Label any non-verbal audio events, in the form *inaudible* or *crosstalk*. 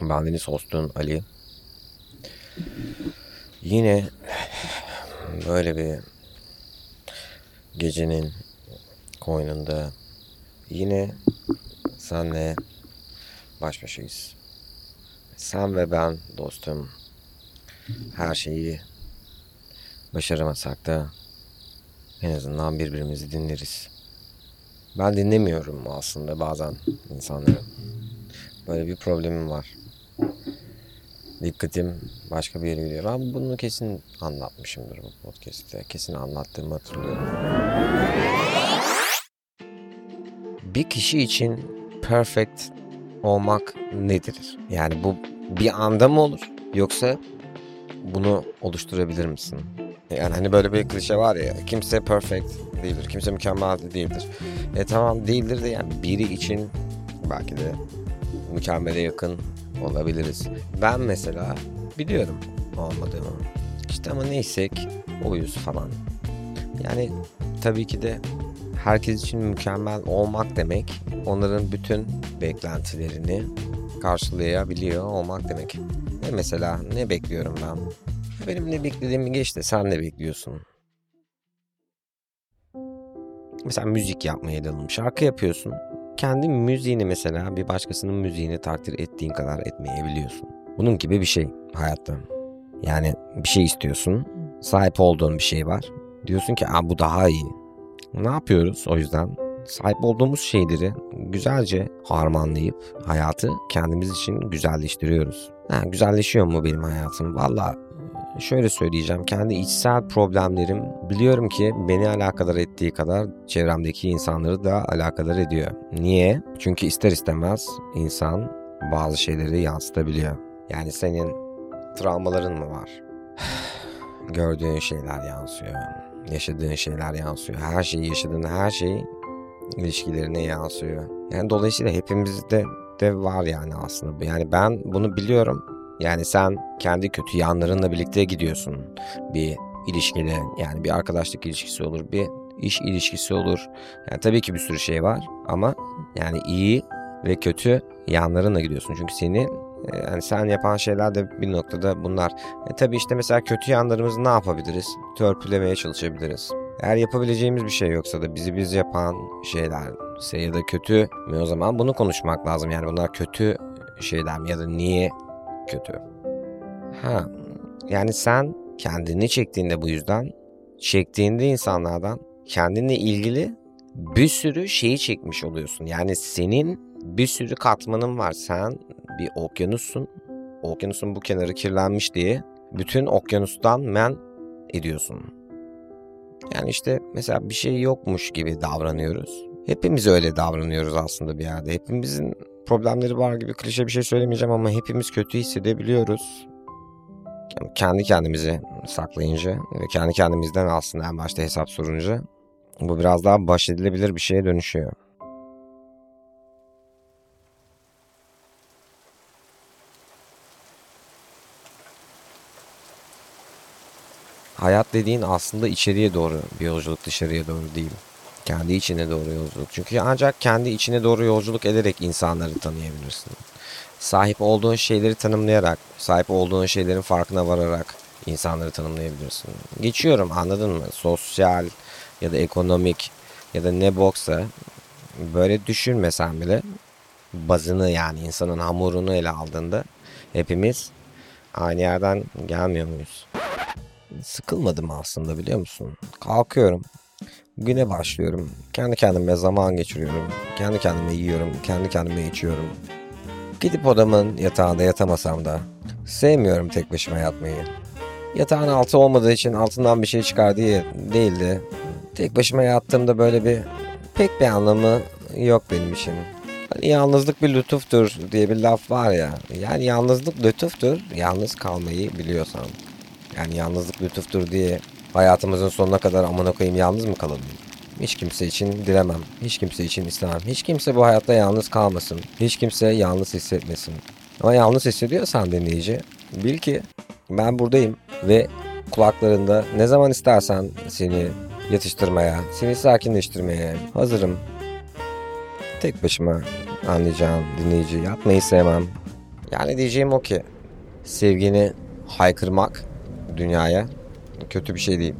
Ben Deniz Host'un Ali. Yine böyle bir gecenin koynunda yine senle baş başayız. Sen ve ben dostum her şeyi başaramasak da en azından birbirimizi dinleriz. Ben dinlemiyorum aslında bazen insanları. Böyle bir problemim var. Dikkatim başka bir yere gidiyor. Ben bunu kesin anlatmışımdır bu podcast'te. Kesin anlattığımı hatırlıyorum. Bir kişi için perfect olmak nedir? Yani bu bir anda mı olur? Yoksa bunu oluşturabilir misin? Yani hani böyle bir klişe var ya kimse perfect değildir. Kimse mükemmel de değildir. E tamam değildir de yani biri için belki de mükemmele yakın olabiliriz. Ben mesela biliyorum olmadığımı. İşte ama neysek oyuz falan. Yani tabii ki de herkes için mükemmel olmak demek onların bütün beklentilerini karşılayabiliyor olmak demek. Ne mesela ne bekliyorum ben? Benim ne beklediğimi geç de sen ne bekliyorsun? Mesela müzik yapmaya dalım. Şarkı yapıyorsun. Kendi müziğini mesela bir başkasının müziğini takdir ettiğin kadar etmeyebiliyorsun. Bunun gibi bir şey hayatta. Yani bir şey istiyorsun. Sahip olduğun bir şey var. Diyorsun ki Aa, bu daha iyi. Ne yapıyoruz o yüzden? Sahip olduğumuz şeyleri güzelce harmanlayıp hayatı kendimiz için güzelleştiriyoruz. Ha, güzelleşiyor mu benim hayatım? Valla şöyle söyleyeceğim. Kendi içsel problemlerim biliyorum ki beni alakadar ettiği kadar çevremdeki insanları da alakadar ediyor. Niye? Çünkü ister istemez insan bazı şeyleri yansıtabiliyor. Yani senin travmaların mı var? *sighs* Gördüğün şeyler yansıyor. Yaşadığın şeyler yansıyor. Her şeyi yaşadığın her şey ilişkilerine yansıyor. Yani dolayısıyla hepimizde de var yani aslında. Yani ben bunu biliyorum. Yani sen kendi kötü yanlarınla birlikte gidiyorsun bir ilişkide. Yani bir arkadaşlık ilişkisi olur, bir iş ilişkisi olur. Yani tabii ki bir sürü şey var ama yani iyi ve kötü yanlarınla gidiyorsun. Çünkü seni yani sen yapan şeyler de bir noktada bunlar. E tabii işte mesela kötü yanlarımızı ne yapabiliriz? Törpülemeye çalışabiliriz. Eğer yapabileceğimiz bir şey yoksa da bizi biz yapan şeyler ya da kötü mi o zaman bunu konuşmak lazım. Yani bunlar kötü şeyler mi ya da niye kötü? Ha yani sen kendini çektiğinde bu yüzden çektiğinde insanlardan kendinle ilgili bir sürü şeyi çekmiş oluyorsun. Yani senin bir sürü katmanın var. Sen bir okyanussun. Okyanusun bu kenarı kirlenmiş diye bütün okyanustan men ediyorsun. Yani işte mesela bir şey yokmuş gibi davranıyoruz. Hepimiz öyle davranıyoruz aslında bir yerde. Hepimizin problemleri var gibi klişe bir şey söylemeyeceğim ama hepimiz kötü hissedebiliyoruz. Kendi kendimizi saklayınca ve kendi kendimizden aslında en başta hesap sorunca bu biraz daha baş edilebilir bir şeye dönüşüyor. Hayat dediğin aslında içeriye doğru bir yolculuk dışarıya doğru değil. Kendi içine doğru yolculuk. Çünkü ancak kendi içine doğru yolculuk ederek insanları tanıyabilirsin. Sahip olduğun şeyleri tanımlayarak, sahip olduğun şeylerin farkına vararak insanları tanımlayabilirsin. Geçiyorum anladın mı? Sosyal ya da ekonomik ya da ne boksa böyle düşünmesen bile bazını yani insanın hamurunu ele aldığında hepimiz aynı yerden gelmiyor muyuz? Sıkılmadım aslında biliyor musun? Kalkıyorum. Güne başlıyorum. Kendi kendime zaman geçiriyorum. Kendi kendime yiyorum. Kendi kendime içiyorum. Gidip odamın yatağında yatamasam da sevmiyorum tek başıma yatmayı. Yatağın altı olmadığı için altından bir şey çıkar diye değildi. Tek başıma yattığımda böyle bir pek bir anlamı yok benim için. Hani yalnızlık bir lütuftur diye bir laf var ya. Yani yalnızlık lütuftur. Yalnız kalmayı biliyorsan. Yani yalnızlık lütuftur diye hayatımızın sonuna kadar amına koyayım yalnız mı kalalım? Hiç kimse için dilemem. Hiç kimse için istemem. Hiç kimse bu hayatta yalnız kalmasın. Hiç kimse yalnız hissetmesin. Ama yalnız hissediyorsan dinleyici bil ki ben buradayım ve kulaklarında ne zaman istersen seni yatıştırmaya, seni sakinleştirmeye hazırım. Tek başıma anlayacağım dinleyici. Yatmayı sevmem. Yani diyeceğim o ki sevgini haykırmak dünyaya kötü bir şey değil.